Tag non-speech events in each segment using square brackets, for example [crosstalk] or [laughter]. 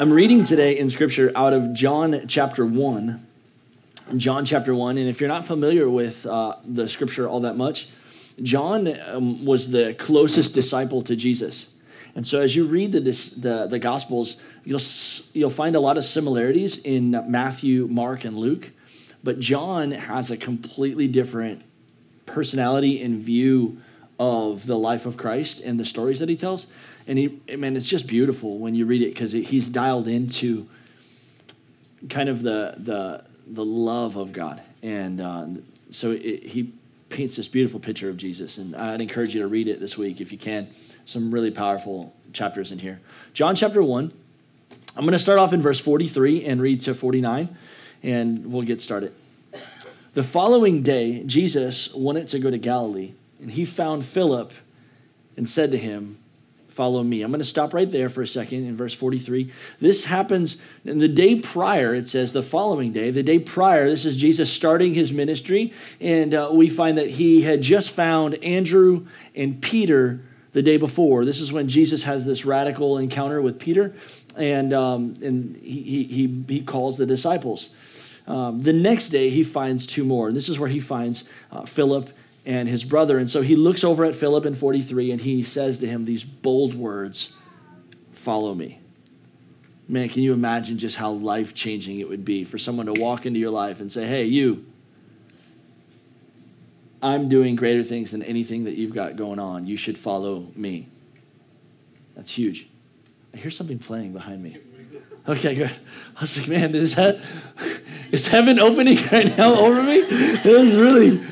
I'm reading today in Scripture out of John chapter 1. John chapter 1. And if you're not familiar with uh, the Scripture all that much, John um, was the closest disciple to Jesus. And so as you read the, the, the Gospels, you'll, you'll find a lot of similarities in Matthew, Mark, and Luke. But John has a completely different personality and view of the life of Christ and the stories that he tells. And he, man, it's just beautiful when you read it because he's dialed into kind of the the the love of God, and uh, so it, he paints this beautiful picture of Jesus. And I'd encourage you to read it this week if you can. Some really powerful chapters in here. John chapter one. I'm going to start off in verse 43 and read to 49, and we'll get started. The following day, Jesus wanted to go to Galilee, and he found Philip and said to him, Follow me. I'm going to stop right there for a second in verse 43. This happens in the day prior, it says the following day, the day prior, this is Jesus starting his ministry, and uh, we find that he had just found Andrew and Peter the day before. This is when Jesus has this radical encounter with Peter, and, um, and he, he, he calls the disciples. Um, the next day, he finds two more. And this is where he finds uh, Philip and his brother. And so he looks over at Philip in 43 and he says to him these bold words Follow me. Man, can you imagine just how life changing it would be for someone to walk into your life and say, Hey, you, I'm doing greater things than anything that you've got going on. You should follow me. That's huge. I hear something playing behind me. Okay, good. I was like, man, is that is heaven opening right now over me? It was really.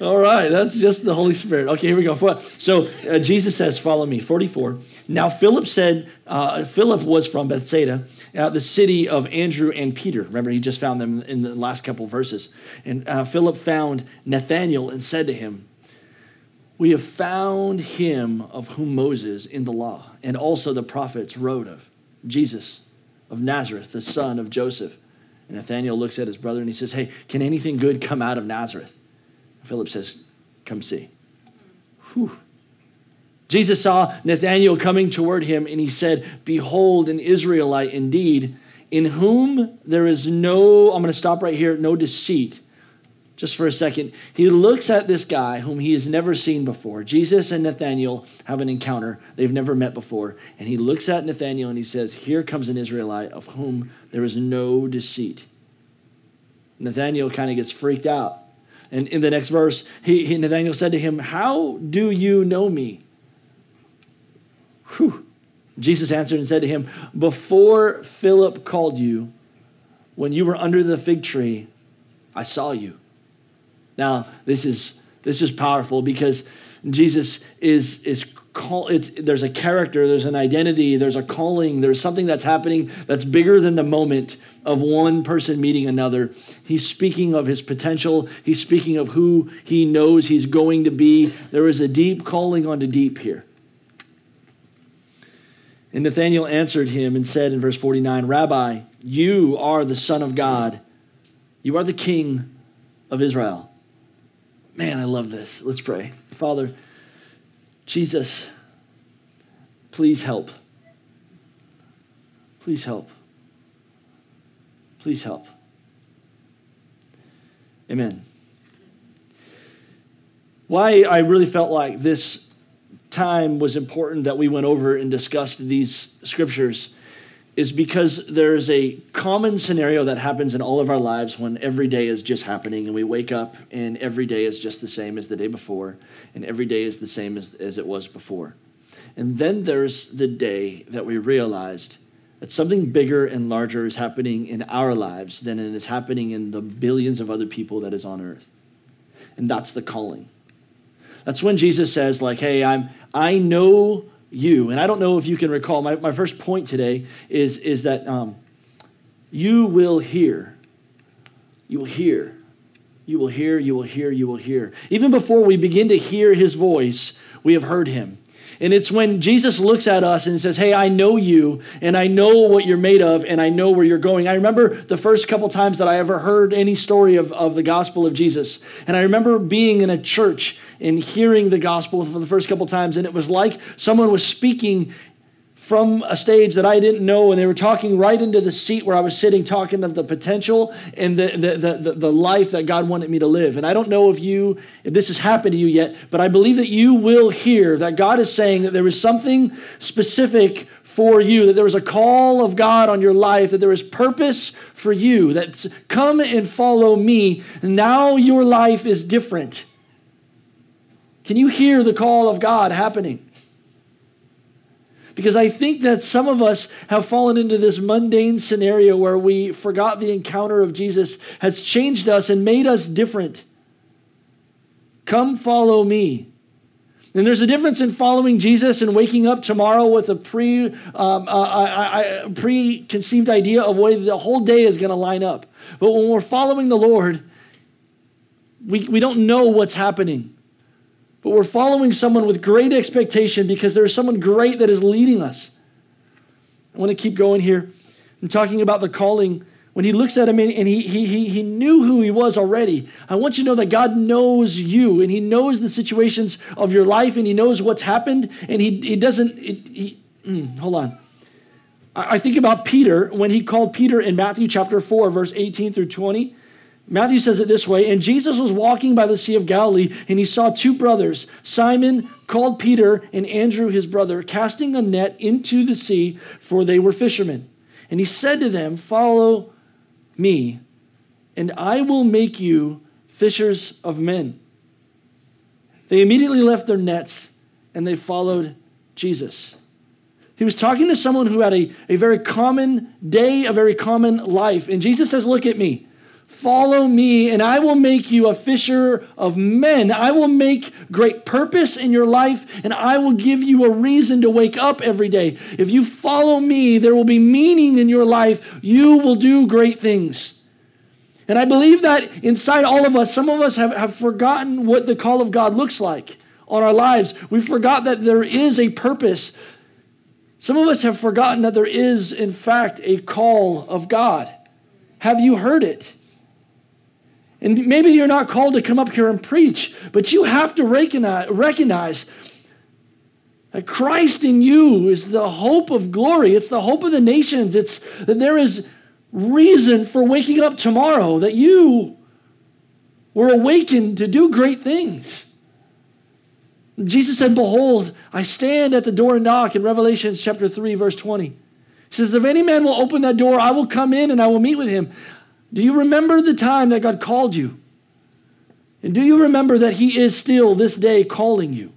All right, that's just the Holy Spirit. Okay, here we go. So uh, Jesus says, "Follow me." Forty-four. Now Philip said, uh, Philip was from Bethsaida, uh, the city of Andrew and Peter. Remember, he just found them in the last couple verses. And uh, Philip found Nathanael and said to him, "We have found him of whom Moses in the law and also the prophets wrote of." Jesus of Nazareth, the son of Joseph. And Nathanael looks at his brother and he says, Hey, can anything good come out of Nazareth? Philip says, Come see. Whew. Jesus saw Nathanael coming toward him and he said, Behold, an Israelite indeed, in whom there is no, I'm going to stop right here, no deceit just for a second. He looks at this guy whom he has never seen before. Jesus and Nathanael have an encounter they've never met before. And he looks at Nathanael and he says, Here comes an Israelite of whom there is no deceit. Nathanael kind of gets freaked out. And in the next verse, he, he, Nathanael said to him, How do you know me? Whew. Jesus answered and said to him, Before Philip called you, when you were under the fig tree, I saw you. Now, this is this is powerful because Jesus is is call it's there's a character, there's an identity, there's a calling, there's something that's happening that's bigger than the moment of one person meeting another. He's speaking of his potential, he's speaking of who he knows he's going to be. There is a deep calling onto deep here. And Nathanael answered him and said in verse 49, Rabbi, you are the Son of God. You are the King of Israel. Man, I love this. Let's pray. Father, Jesus, please help. Please help. Please help. Amen. Why I really felt like this time was important that we went over and discussed these scriptures is because there's a common scenario that happens in all of our lives when every day is just happening and we wake up and every day is just the same as the day before and every day is the same as, as it was before. And then there's the day that we realized that something bigger and larger is happening in our lives than it is happening in the billions of other people that is on earth. And that's the calling. That's when Jesus says, like, hey, I'm I know you. And I don't know if you can recall, my, my first point today is, is that um, you will hear. You will hear. You will hear, you will hear, you will hear. Even before we begin to hear his voice, we have heard him. And it's when Jesus looks at us and says, Hey, I know you, and I know what you're made of, and I know where you're going. I remember the first couple times that I ever heard any story of, of the gospel of Jesus. And I remember being in a church and hearing the gospel for the first couple times, and it was like someone was speaking from a stage that I didn't know, and they were talking right into the seat where I was sitting, talking of the potential and the, the, the, the, life that God wanted me to live. And I don't know if you, if this has happened to you yet, but I believe that you will hear that God is saying that there is something specific for you, that there was a call of God on your life, that there is purpose for you, that come and follow me. Now your life is different. Can you hear the call of God happening? Because I think that some of us have fallen into this mundane scenario where we forgot the encounter of Jesus has changed us and made us different. Come follow me. And there's a difference in following Jesus and waking up tomorrow with a pre, um, uh, I, I, preconceived idea of way the whole day is going to line up. But when we're following the Lord, we, we don't know what's happening. But we're following someone with great expectation because there's someone great that is leading us. I want to keep going here. I'm talking about the calling. When he looks at him and he, he, he, he knew who he was already, I want you to know that God knows you and he knows the situations of your life and he knows what's happened and he, he doesn't, he, mm, hold on. I think about Peter when he called Peter in Matthew chapter 4, verse 18 through 20. Matthew says it this way And Jesus was walking by the Sea of Galilee, and he saw two brothers, Simon called Peter and Andrew his brother, casting a net into the sea, for they were fishermen. And he said to them, Follow me, and I will make you fishers of men. They immediately left their nets and they followed Jesus. He was talking to someone who had a, a very common day, a very common life. And Jesus says, Look at me. Follow me, and I will make you a fisher of men. I will make great purpose in your life, and I will give you a reason to wake up every day. If you follow me, there will be meaning in your life. You will do great things. And I believe that inside all of us, some of us have, have forgotten what the call of God looks like on our lives. We forgot that there is a purpose. Some of us have forgotten that there is, in fact, a call of God. Have you heard it? And maybe you're not called to come up here and preach, but you have to recognize, recognize that Christ in you is the hope of glory. It's the hope of the nations. It's that there is reason for waking up tomorrow, that you were awakened to do great things. Jesus said, Behold, I stand at the door and knock in Revelation chapter 3, verse 20. He says, If any man will open that door, I will come in and I will meet with him. Do you remember the time that God called you? And do you remember that He is still this day calling you?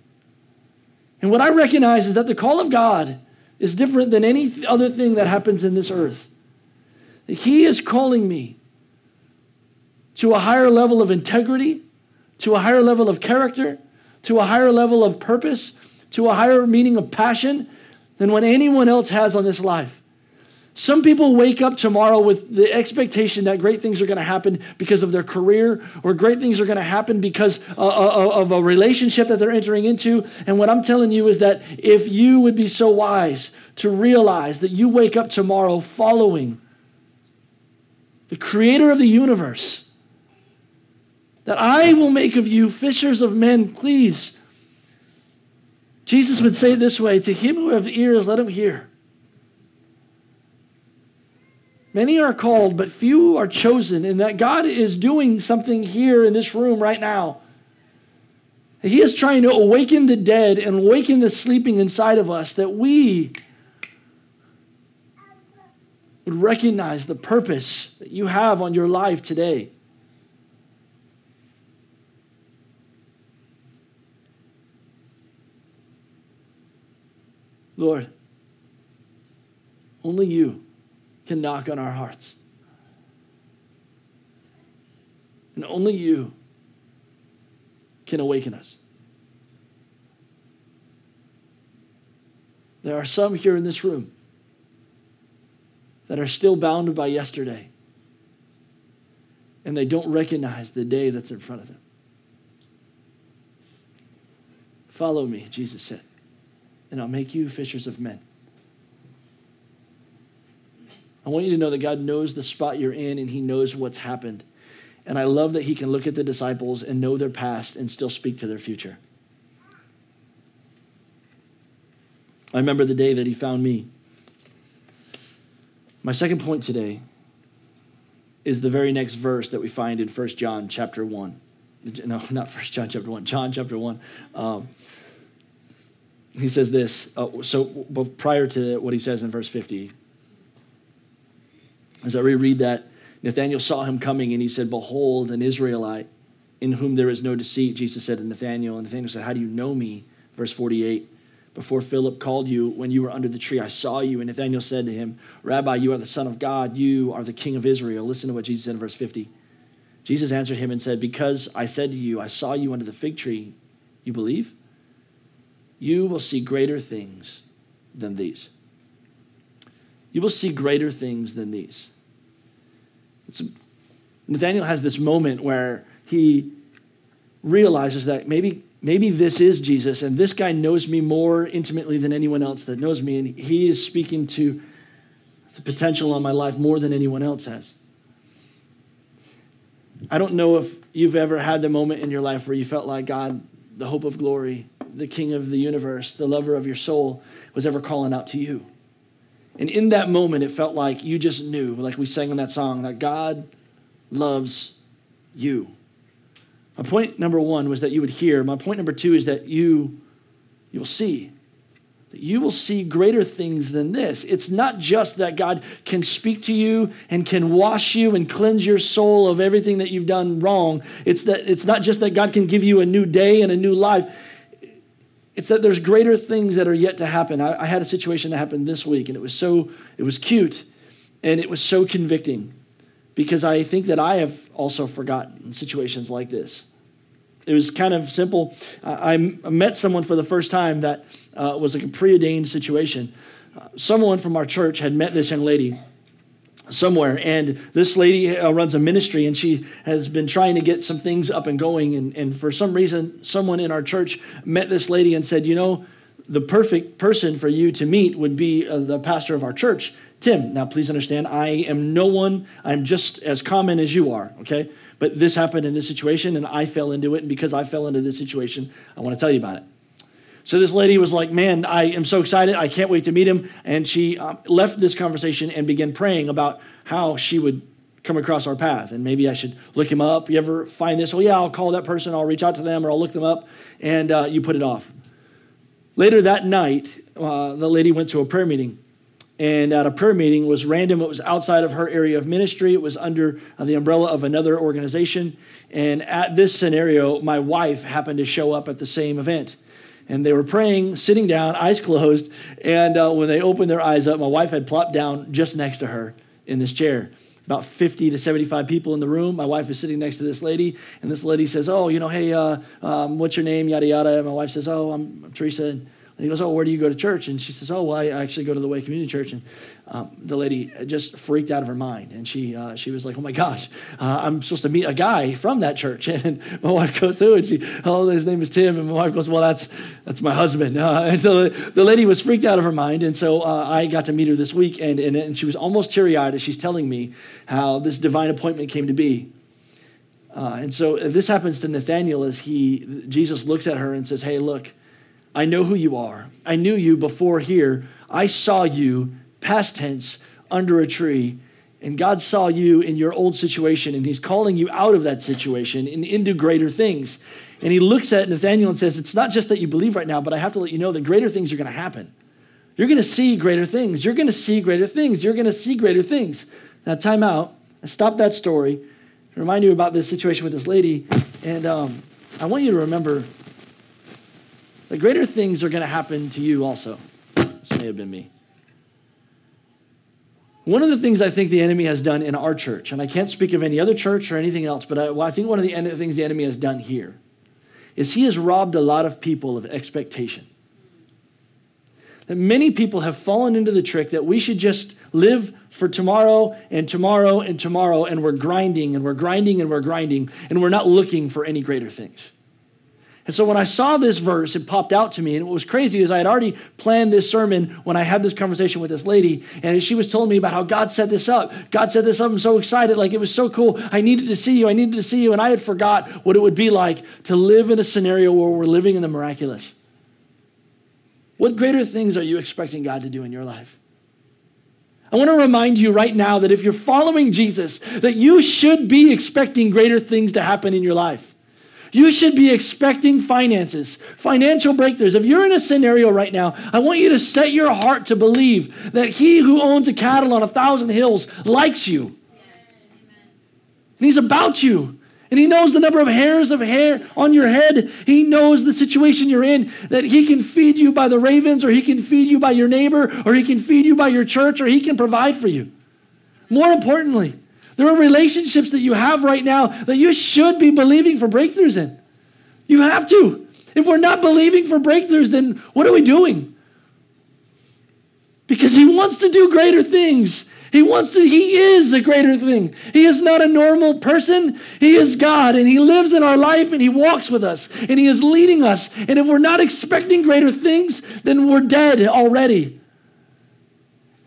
And what I recognize is that the call of God is different than any other thing that happens in this earth. He is calling me to a higher level of integrity, to a higher level of character, to a higher level of purpose, to a higher meaning of passion than what anyone else has on this life. Some people wake up tomorrow with the expectation that great things are going to happen because of their career, or great things are going to happen because uh, uh, uh, of a relationship that they're entering into. And what I'm telling you is that if you would be so wise to realize that you wake up tomorrow following the creator of the universe, that I will make of you fishers of men, please. Jesus would say this way To him who have ears, let him hear. Many are called, but few are chosen, and that God is doing something here in this room right now. He is trying to awaken the dead and awaken the sleeping inside of us that we would recognize the purpose that you have on your life today. Lord, only you can knock on our hearts. And only you can awaken us. There are some here in this room that are still bound by yesterday, and they don't recognize the day that's in front of them. Follow me, Jesus said, and I'll make you fishers of men. I want you to know that God knows the spot you're in and He knows what's happened. And I love that He can look at the disciples and know their past and still speak to their future. I remember the day that he found me. My second point today is the very next verse that we find in 1 John chapter 1. No, not 1 John chapter 1, John chapter 1. Um, he says this. Uh, so, prior to what he says in verse 50, as I reread that, Nathanael saw him coming and he said, Behold, an Israelite in whom there is no deceit. Jesus said to Nathanael, and Nathanael said, How do you know me? Verse 48. Before Philip called you, when you were under the tree, I saw you. And Nathanael said to him, Rabbi, you are the Son of God. You are the King of Israel. Listen to what Jesus said in verse 50. Jesus answered him and said, Because I said to you, I saw you under the fig tree, you believe? You will see greater things than these. You will see greater things than these. It's, Nathaniel has this moment where he realizes that maybe maybe this is Jesus, and this guy knows me more intimately than anyone else that knows me, and he is speaking to the potential on my life more than anyone else has. I don't know if you've ever had the moment in your life where you felt like God, the hope of glory, the king of the universe, the lover of your soul, was ever calling out to you. And in that moment, it felt like you just knew, like we sang in that song, that God loves you. My point number one was that you would hear. My point number two is that you, you will see. That you will see greater things than this. It's not just that God can speak to you and can wash you and cleanse your soul of everything that you've done wrong. It's that it's not just that God can give you a new day and a new life. It's that there's greater things that are yet to happen. I, I had a situation that happened this week, and it was so it was cute, and it was so convicting because I think that I have also forgotten situations like this. It was kind of simple. I met someone for the first time that uh, was like a preordained situation. Uh, someone from our church had met this young lady somewhere, and this lady uh, runs a ministry, and she has been trying to get some things up and going. And, and for some reason, someone in our church met this lady and said, You know, the perfect person for you to meet would be uh, the pastor of our church. Tim. Now, please understand, I am no one, I'm just as common as you are, okay? But this happened in this situation, and I fell into it. And because I fell into this situation, I want to tell you about it. So this lady was like, Man, I am so excited. I can't wait to meet him. And she um, left this conversation and began praying about how she would come across our path and maybe I should look him up. You ever find this? Oh, yeah, I'll call that person, I'll reach out to them, or I'll look them up. And uh, you put it off. Later that night, uh, the lady went to a prayer meeting and at a prayer meeting was random it was outside of her area of ministry it was under uh, the umbrella of another organization and at this scenario my wife happened to show up at the same event and they were praying sitting down eyes closed and uh, when they opened their eyes up my wife had plopped down just next to her in this chair about 50 to 75 people in the room. My wife is sitting next to this lady, and this lady says, Oh, you know, hey, uh, um, what's your name? Yada, yada. And my wife says, Oh, I'm, I'm Teresa. And he goes, Oh, where do you go to church? And she says, Oh, well, I actually go to the Way Community Church. And um, the lady just freaked out of her mind. And she, uh, she was like, Oh my gosh, uh, I'm supposed to meet a guy from that church. [laughs] And my wife goes to, and she, Oh, his name is Tim. And my wife goes, Well, that's, that's my husband. [laughs] Uh, and so the, the, lady was freaked out of her mind. And so uh, I got to meet her this week. And, and, and she was almost teary eyed as she's telling me how this divine appointment came to be. Uh, and so this happens to Nathaniel as he, Jesus looks at her and says, Hey, look, I know who you are. I knew you before here. I saw you, past tense, under a tree. And God saw you in your old situation, and He's calling you out of that situation and into greater things. And He looks at Nathaniel and says, It's not just that you believe right now, but I have to let you know that greater things are going to happen. You're going to see greater things. You're going to see greater things. You're going to see greater things. Now, time out. Stop that story. Remind you about this situation with this lady. And um, I want you to remember the greater things are going to happen to you also. This may have been me. One of the things I think the enemy has done in our church, and I can't speak of any other church or anything else, but I, well, I think one of the things the enemy has done here is he has robbed a lot of people of expectation. That many people have fallen into the trick that we should just live for tomorrow and tomorrow and tomorrow, and we're grinding and we're grinding and we're grinding, and we're not looking for any greater things. And so when I saw this verse, it popped out to me. And what was crazy is I had already planned this sermon when I had this conversation with this lady. And she was telling me about how God set this up. God set this up. I'm so excited. Like it was so cool. I needed to see you. I needed to see you. And I had forgot what it would be like to live in a scenario where we're living in the miraculous. What greater things are you expecting God to do in your life? I want to remind you right now that if you're following Jesus, that you should be expecting greater things to happen in your life. You should be expecting finances, financial breakthroughs. If you're in a scenario right now, I want you to set your heart to believe that he who owns a cattle on a thousand hills likes you. Yes, and he's about you. And he knows the number of hairs of hair on your head. He knows the situation you're in, that he can feed you by the ravens, or he can feed you by your neighbor, or he can feed you by your church, or he can provide for you. More importantly, there are relationships that you have right now that you should be believing for breakthroughs in. You have to. If we're not believing for breakthroughs, then what are we doing? Because he wants to do greater things. He wants to, he is a greater thing. He is not a normal person. He is God, and he lives in our life, and he walks with us, and he is leading us. And if we're not expecting greater things, then we're dead already.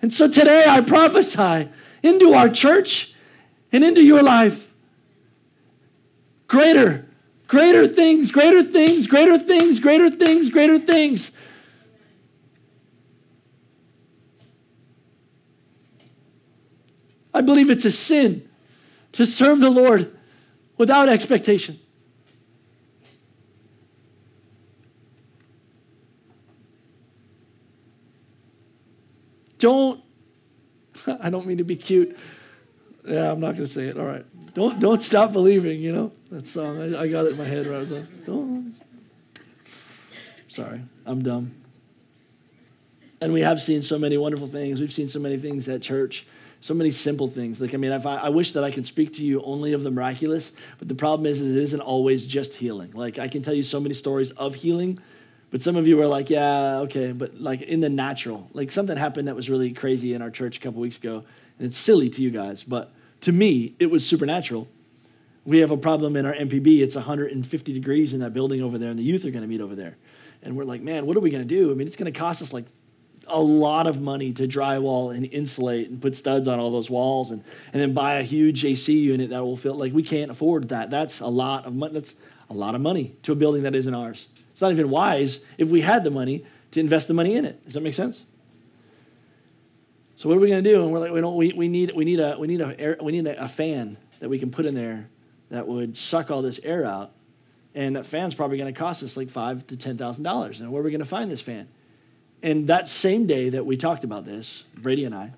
And so today I prophesy into our church and into your life greater, greater things, greater things, greater things, greater things, greater things. I believe it's a sin to serve the Lord without expectation. Don't, [laughs] I don't mean to be cute. Yeah, I'm not going to say it. All right. Don't, don't stop believing, you know, that song. I, I got it in my head where I was like, don't. Sorry, I'm dumb. And we have seen so many wonderful things. We've seen so many things at church so many simple things. Like, I mean, I, I wish that I could speak to you only of the miraculous, but the problem is, is it isn't always just healing. Like, I can tell you so many stories of healing, but some of you are like, yeah, okay, but like in the natural, like something happened that was really crazy in our church a couple weeks ago, and it's silly to you guys, but to me, it was supernatural. We have a problem in our MPB. It's 150 degrees in that building over there, and the youth are going to meet over there. And we're like, man, what are we going to do? I mean, it's going to cost us like a lot of money to drywall and insulate and put studs on all those walls and, and then buy a huge AC unit that will fill like we can't afford that. That's a lot of money. That's a lot of money to a building that isn't ours. It's not even wise if we had the money to invest the money in it. Does that make sense? So what are we going to do? And we're like, we don't. We, we need we need a we need a we need a, a fan that we can put in there that would suck all this air out, and that fan's probably going to cost us like five to ten thousand dollars. And where are we going to find this fan? And that same day that we talked about this, Brady and I,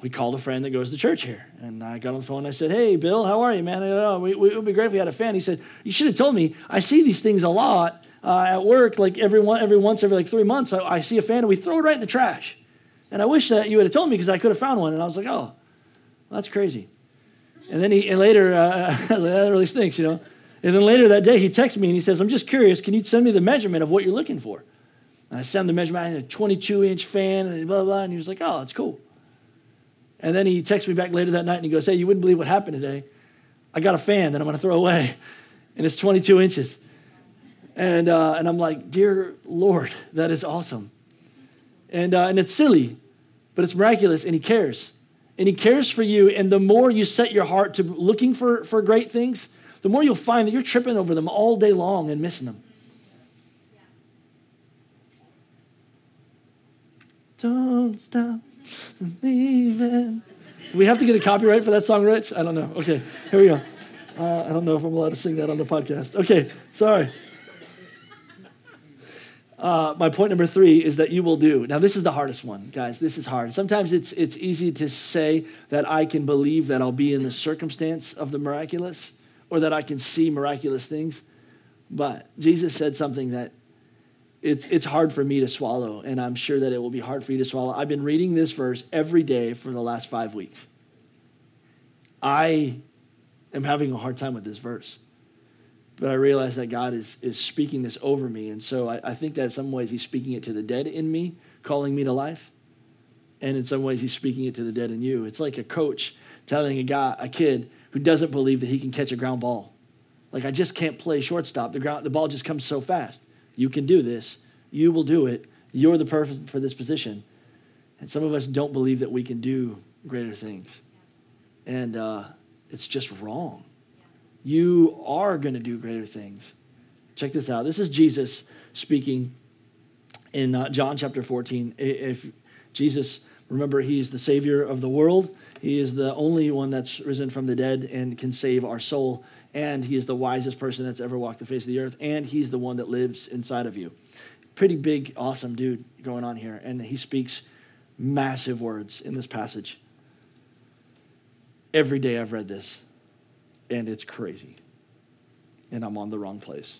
we called a friend that goes to church here. And I got on the phone and I said, Hey, Bill, how are you, man? Oh, we, we, it would be great if we had a fan. He said, You should have told me. I see these things a lot uh, at work, like every, one, every once, every like three months, I, I see a fan and we throw it right in the trash. And I wish that you would have told me because I could have found one. And I was like, Oh, well, that's crazy. And then he, and later, uh, [laughs] that really stinks, you know. And then later that day, he texts me and he says, I'm just curious, can you send me the measurement of what you're looking for? And I sent him the measurement. I had a 22 inch fan and blah, blah. And he was like, oh, that's cool. And then he texts me back later that night and he goes, hey, you wouldn't believe what happened today. I got a fan that I'm going to throw away, and it's 22 inches. And, uh, and I'm like, dear Lord, that is awesome. And, uh, and it's silly, but it's miraculous, and He cares. And He cares for you. And the more you set your heart to looking for, for great things, the more you'll find that you're tripping over them all day long and missing them. Don't stop believing. We have to get a copyright for that song, Rich? I don't know. Okay, here we go. Uh, I don't know if I'm allowed to sing that on the podcast. Okay, sorry. Uh, my point number three is that you will do. Now, this is the hardest one, guys. This is hard. Sometimes it's, it's easy to say that I can believe that I'll be in the circumstance of the miraculous or that I can see miraculous things. But Jesus said something that it's, it's hard for me to swallow, and I'm sure that it will be hard for you to swallow. I've been reading this verse every day for the last five weeks. I am having a hard time with this verse, but I realize that God is, is speaking this over me, and so I, I think that in some ways He's speaking it to the dead in me, calling me to life, and in some ways He's speaking it to the dead in you. It's like a coach telling a guy, a kid who doesn't believe that he can catch a ground ball. Like, I just can't play shortstop. The, ground, the ball just comes so fast. You can do this. You will do it. You're the person for this position. And some of us don't believe that we can do greater things. And uh, it's just wrong. You are going to do greater things. Check this out. This is Jesus speaking in uh, John chapter 14. If Jesus, remember, he's the Savior of the world. He is the only one that's risen from the dead and can save our soul. And he is the wisest person that's ever walked the face of the earth. And he's the one that lives inside of you. Pretty big, awesome dude going on here. And he speaks massive words in this passage. Every day I've read this, and it's crazy. And I'm on the wrong place.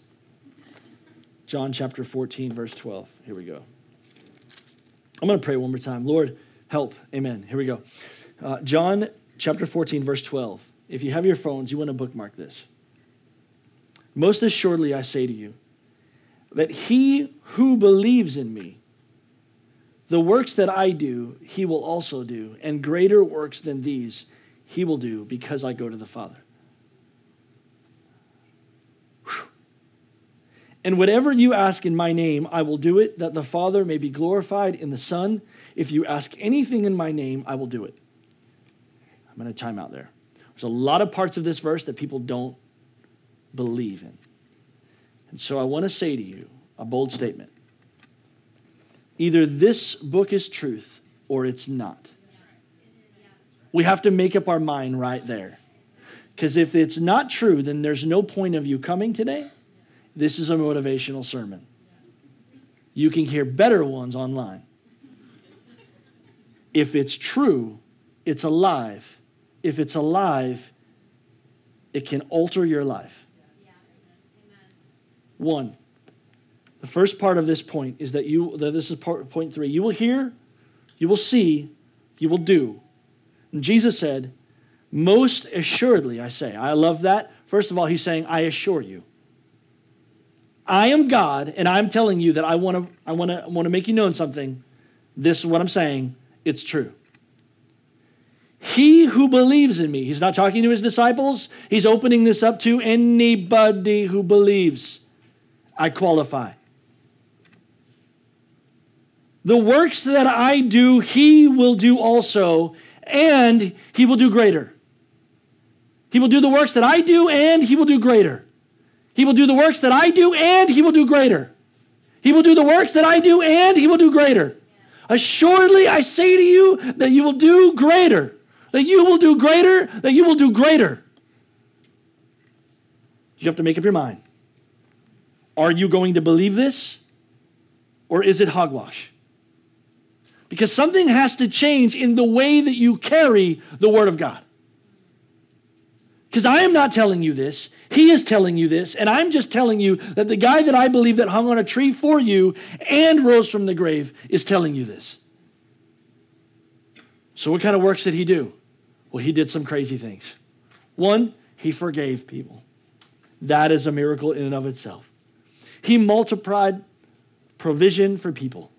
John chapter 14, verse 12. Here we go. I'm going to pray one more time. Lord, help. Amen. Here we go. Uh, John chapter 14, verse 12. If you have your phones, you want to bookmark this. Most assuredly, I say to you that he who believes in me, the works that I do, he will also do, and greater works than these he will do because I go to the Father. And whatever you ask in my name, I will do it, that the Father may be glorified in the Son. If you ask anything in my name, I will do it. I'm going to time out there. There's a lot of parts of this verse that people don't believe in. And so I want to say to you a bold statement. Either this book is truth or it's not. We have to make up our mind right there. Because if it's not true, then there's no point of you coming today this is a motivational sermon. You can hear better ones online. If it's true, it's alive. If it's alive, it can alter your life. One, the first part of this point is that you, that this is part, point three. You will hear, you will see, you will do. And Jesus said, Most assuredly, I say. I love that. First of all, he's saying, I assure you. I am God, and I'm telling you that I want to I want to want to make you known something. This is what I'm saying. It's true. He who believes in me, he's not talking to his disciples, he's opening this up to anybody who believes. I qualify. The works that I do, he will do also, and he will do greater. He will do the works that I do, and he will do greater. He will do the works that I do, and he will do greater. He will do the works that I do, and he will do greater. Assuredly, I say to you that you will do greater. That you will do greater, that you will do greater. You have to make up your mind. Are you going to believe this? Or is it hogwash? Because something has to change in the way that you carry the Word of God. Because I am not telling you this. He is telling you this. And I'm just telling you that the guy that I believe that hung on a tree for you and rose from the grave is telling you this. So, what kind of works did he do? Well, he did some crazy things. One, he forgave people. That is a miracle in and of itself. He multiplied provision for people.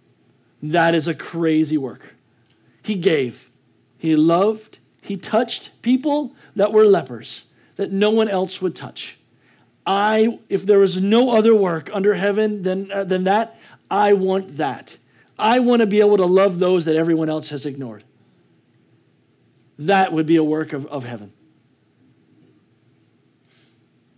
That is a crazy work. He gave, he loved, he touched people that were lepers that no one else would touch. I, if there was no other work under heaven than, uh, than that, I want that. I want to be able to love those that everyone else has ignored. That would be a work of, of heaven.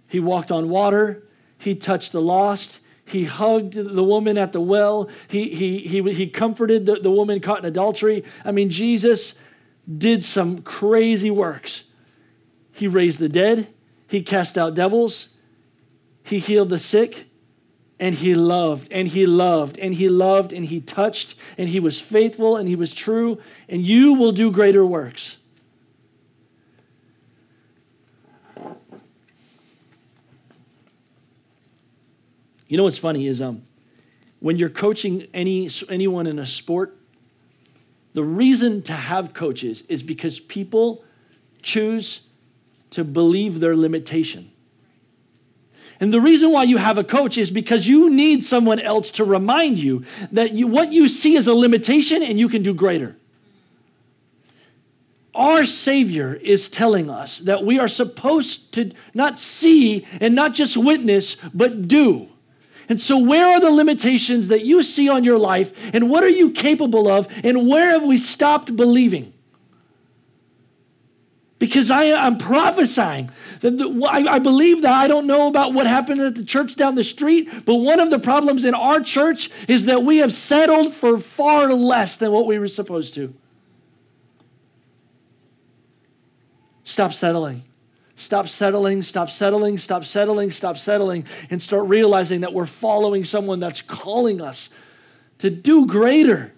He walked on water. He touched the lost. He hugged the woman at the well. He, he, he, he comforted the, the woman caught in adultery. I mean, Jesus did some crazy works. He raised the dead, he cast out devils, he healed the sick, and he loved, and he loved, and he loved, and he touched, and he was faithful, and he was true, and you will do greater works. You know what's funny is um, when you're coaching any anyone in a sport, the reason to have coaches is because people choose to believe their limitation. And the reason why you have a coach is because you need someone else to remind you that you, what you see is a limitation and you can do greater. Our Savior is telling us that we are supposed to not see and not just witness, but do. And so, where are the limitations that you see on your life, and what are you capable of, and where have we stopped believing? Because I, am prophesying. That the, I, I believe that I don't know about what happened at the church down the street, but one of the problems in our church is that we have settled for far less than what we were supposed to. Stop settling. Stop settling, stop settling, stop settling, stop settling, and start realizing that we're following someone that's calling us to do greater,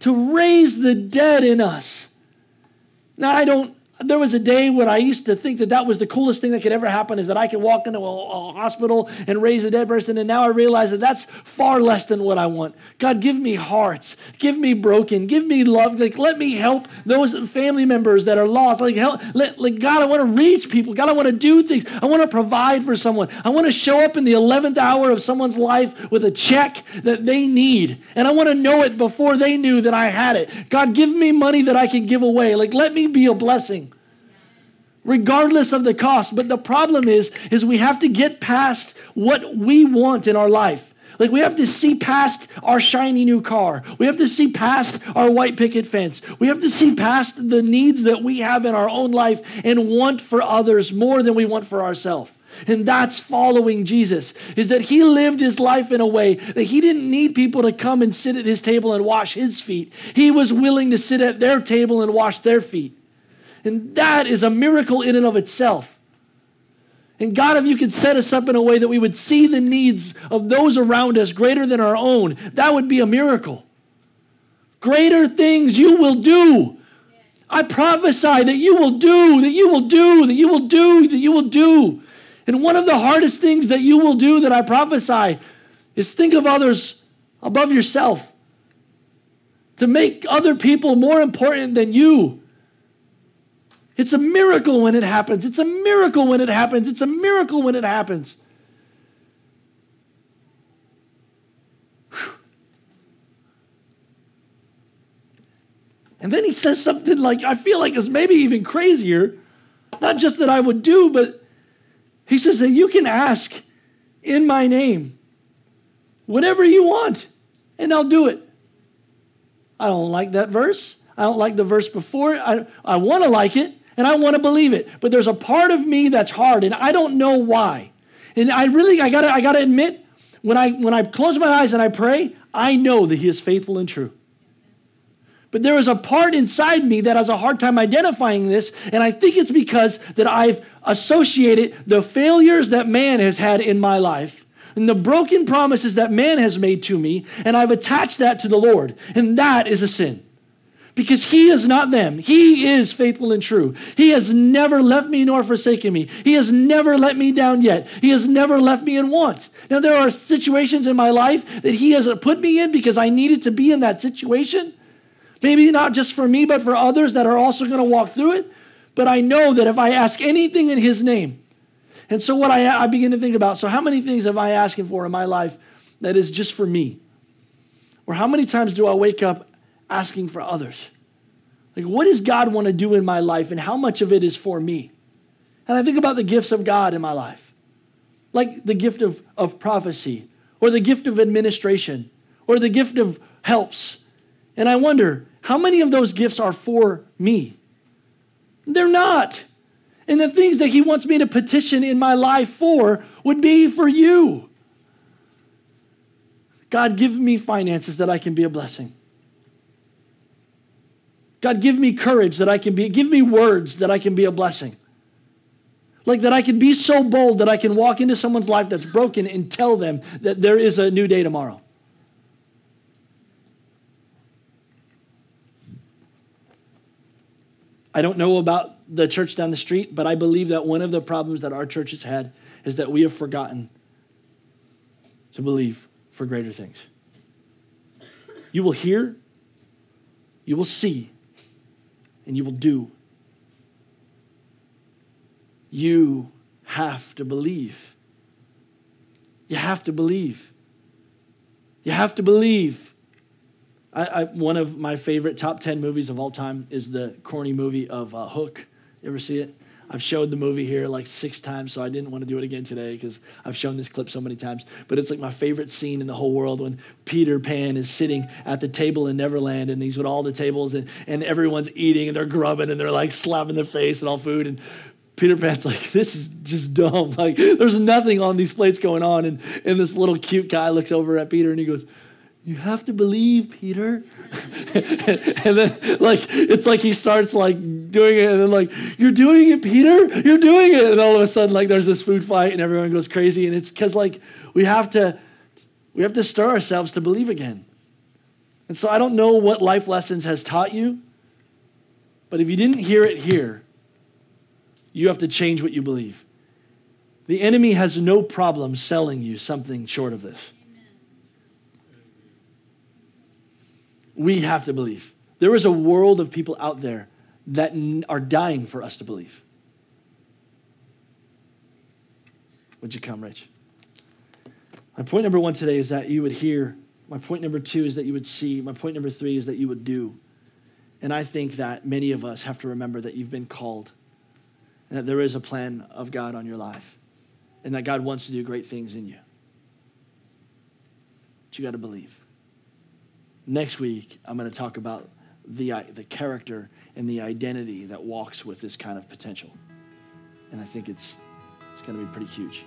to raise the dead in us. Now, I don't there was a day when I used to think that that was the coolest thing that could ever happen is that I could walk into a, a, hospital and raise a dead person. And now I realize that that's far less than what I want. God, give me hearts. Give me broken. Give me love. Like, let me help those family members that are lost. Like, help, let, like God, I want to reach people. God, I want to do things. I want to provide for someone. I want to show up in the 11th hour of someone's life with a check that they need. And I want to know it before they knew that I had it. God, give me money that I can give away. Like, let me be a blessing regardless of the cost. But the problem is, is we have to get past what we want in our life. Like we have to see past our shiny new car. We have to see past our white picket fence. We have to see past the needs that we have in our own life and want for others more than we want for ourselves. And that's following Jesus, is that he lived his life in a way that he didn't need people to come and sit at his table and wash his feet. He was willing to sit at their table and wash their feet. And that is a miracle in and of itself. And God, if you could set us up in a way that we would see the needs of those around us greater than our own, that would be a miracle. Greater things you will do. I prophesy that you will do, that you will do, that you will do, that you will do. And one of the hardest things that you will do that I prophesy is think of others above yourself, to make other people more important than you. It's a miracle when it happens. It's a miracle when it happens. It's a miracle when it happens. And then he says something like, I feel like it's maybe even crazier. Not just that I would do, but he says that you can ask in my name whatever you want, and I'll do it. I don't like that verse. I don't like the verse before. I, I want to like it, and I want to believe it. But there's a part of me that's hard, and I don't know why. And I really, I gotta, I gotta admit, when I when I close my eyes and I pray, I know that He is faithful and true. But there is a part inside me that has a hard time identifying this, and I think it's because that I've associated the failures that man has had in my life and the broken promises that man has made to me, and I've attached that to the Lord, and that is a sin because he is not them. He is faithful and true. He has never left me nor forsaken me. He has never let me down yet. He has never left me in want. Now, there are situations in my life that he has put me in because I needed to be in that situation. Maybe not just for me, but for others that are also going to walk through it. But I know that if I ask anything in his name, and so what I, I begin to think about, so how many things have I asking for in my life that is just for me? Or how many times do I wake up asking for others. Like, what does God want to do in my life, and how much of it is for me? And I think about the gifts of God in my life, like the gift of, of prophecy, or the gift of administration, or the gift of helps. And I wonder, how many of those gifts are for me? They're not. And the things that He wants me to petition in my life for would be for you. God, give me finances that I can be a blessing. God, give me courage that I can be, give me words that I can be a blessing. Like that I can be so bold that I can walk into someone's life that's broken and tell them that there is a new day tomorrow. I don't know about the church down the street, but I believe that one of the problems that our church has had is that we have forgotten to believe for greater things. You will hear, you will see, and you will do. You have to believe. You have to believe. You have to believe. I, I, one of my favorite top 10 movies of all time is the corny movie of uh, Hook. You ever see it? I've showed the movie here like six times, so I didn't want to do it again today because I've shown this clip so many times. But it's like my favorite scene in the whole world when Peter Pan is sitting at the table in Neverland and he's with all the tables and, and everyone's eating and they're grubbing and they're like slapping their face and all food. And Peter Pan's like, this is just dumb. Like, there's nothing on these plates going on. And, and this little cute guy looks over at Peter and he goes, you have to believe, Peter. [laughs] and then, like, it's like he starts, like, doing it, and then, like, you're doing it, Peter. You're doing it. And all of a sudden, like, there's this food fight, and everyone goes crazy. And it's because, like, we have to, we have to stir ourselves to believe again. And so I don't know what life lessons has taught you, but if you didn't hear it here, you have to change what you believe. The enemy has no problem selling you something short of this. We have to believe. There is a world of people out there that are dying for us to believe. Would you come, Rich? My point number one today is that you would hear. My point number two is that you would see. My point number three is that you would do. And I think that many of us have to remember that you've been called and that there is a plan of God on your life and that God wants to do great things in you. But you got to believe. Next week, I'm going to talk about the, the character and the identity that walks with this kind of potential. And I think it's, it's going to be pretty huge.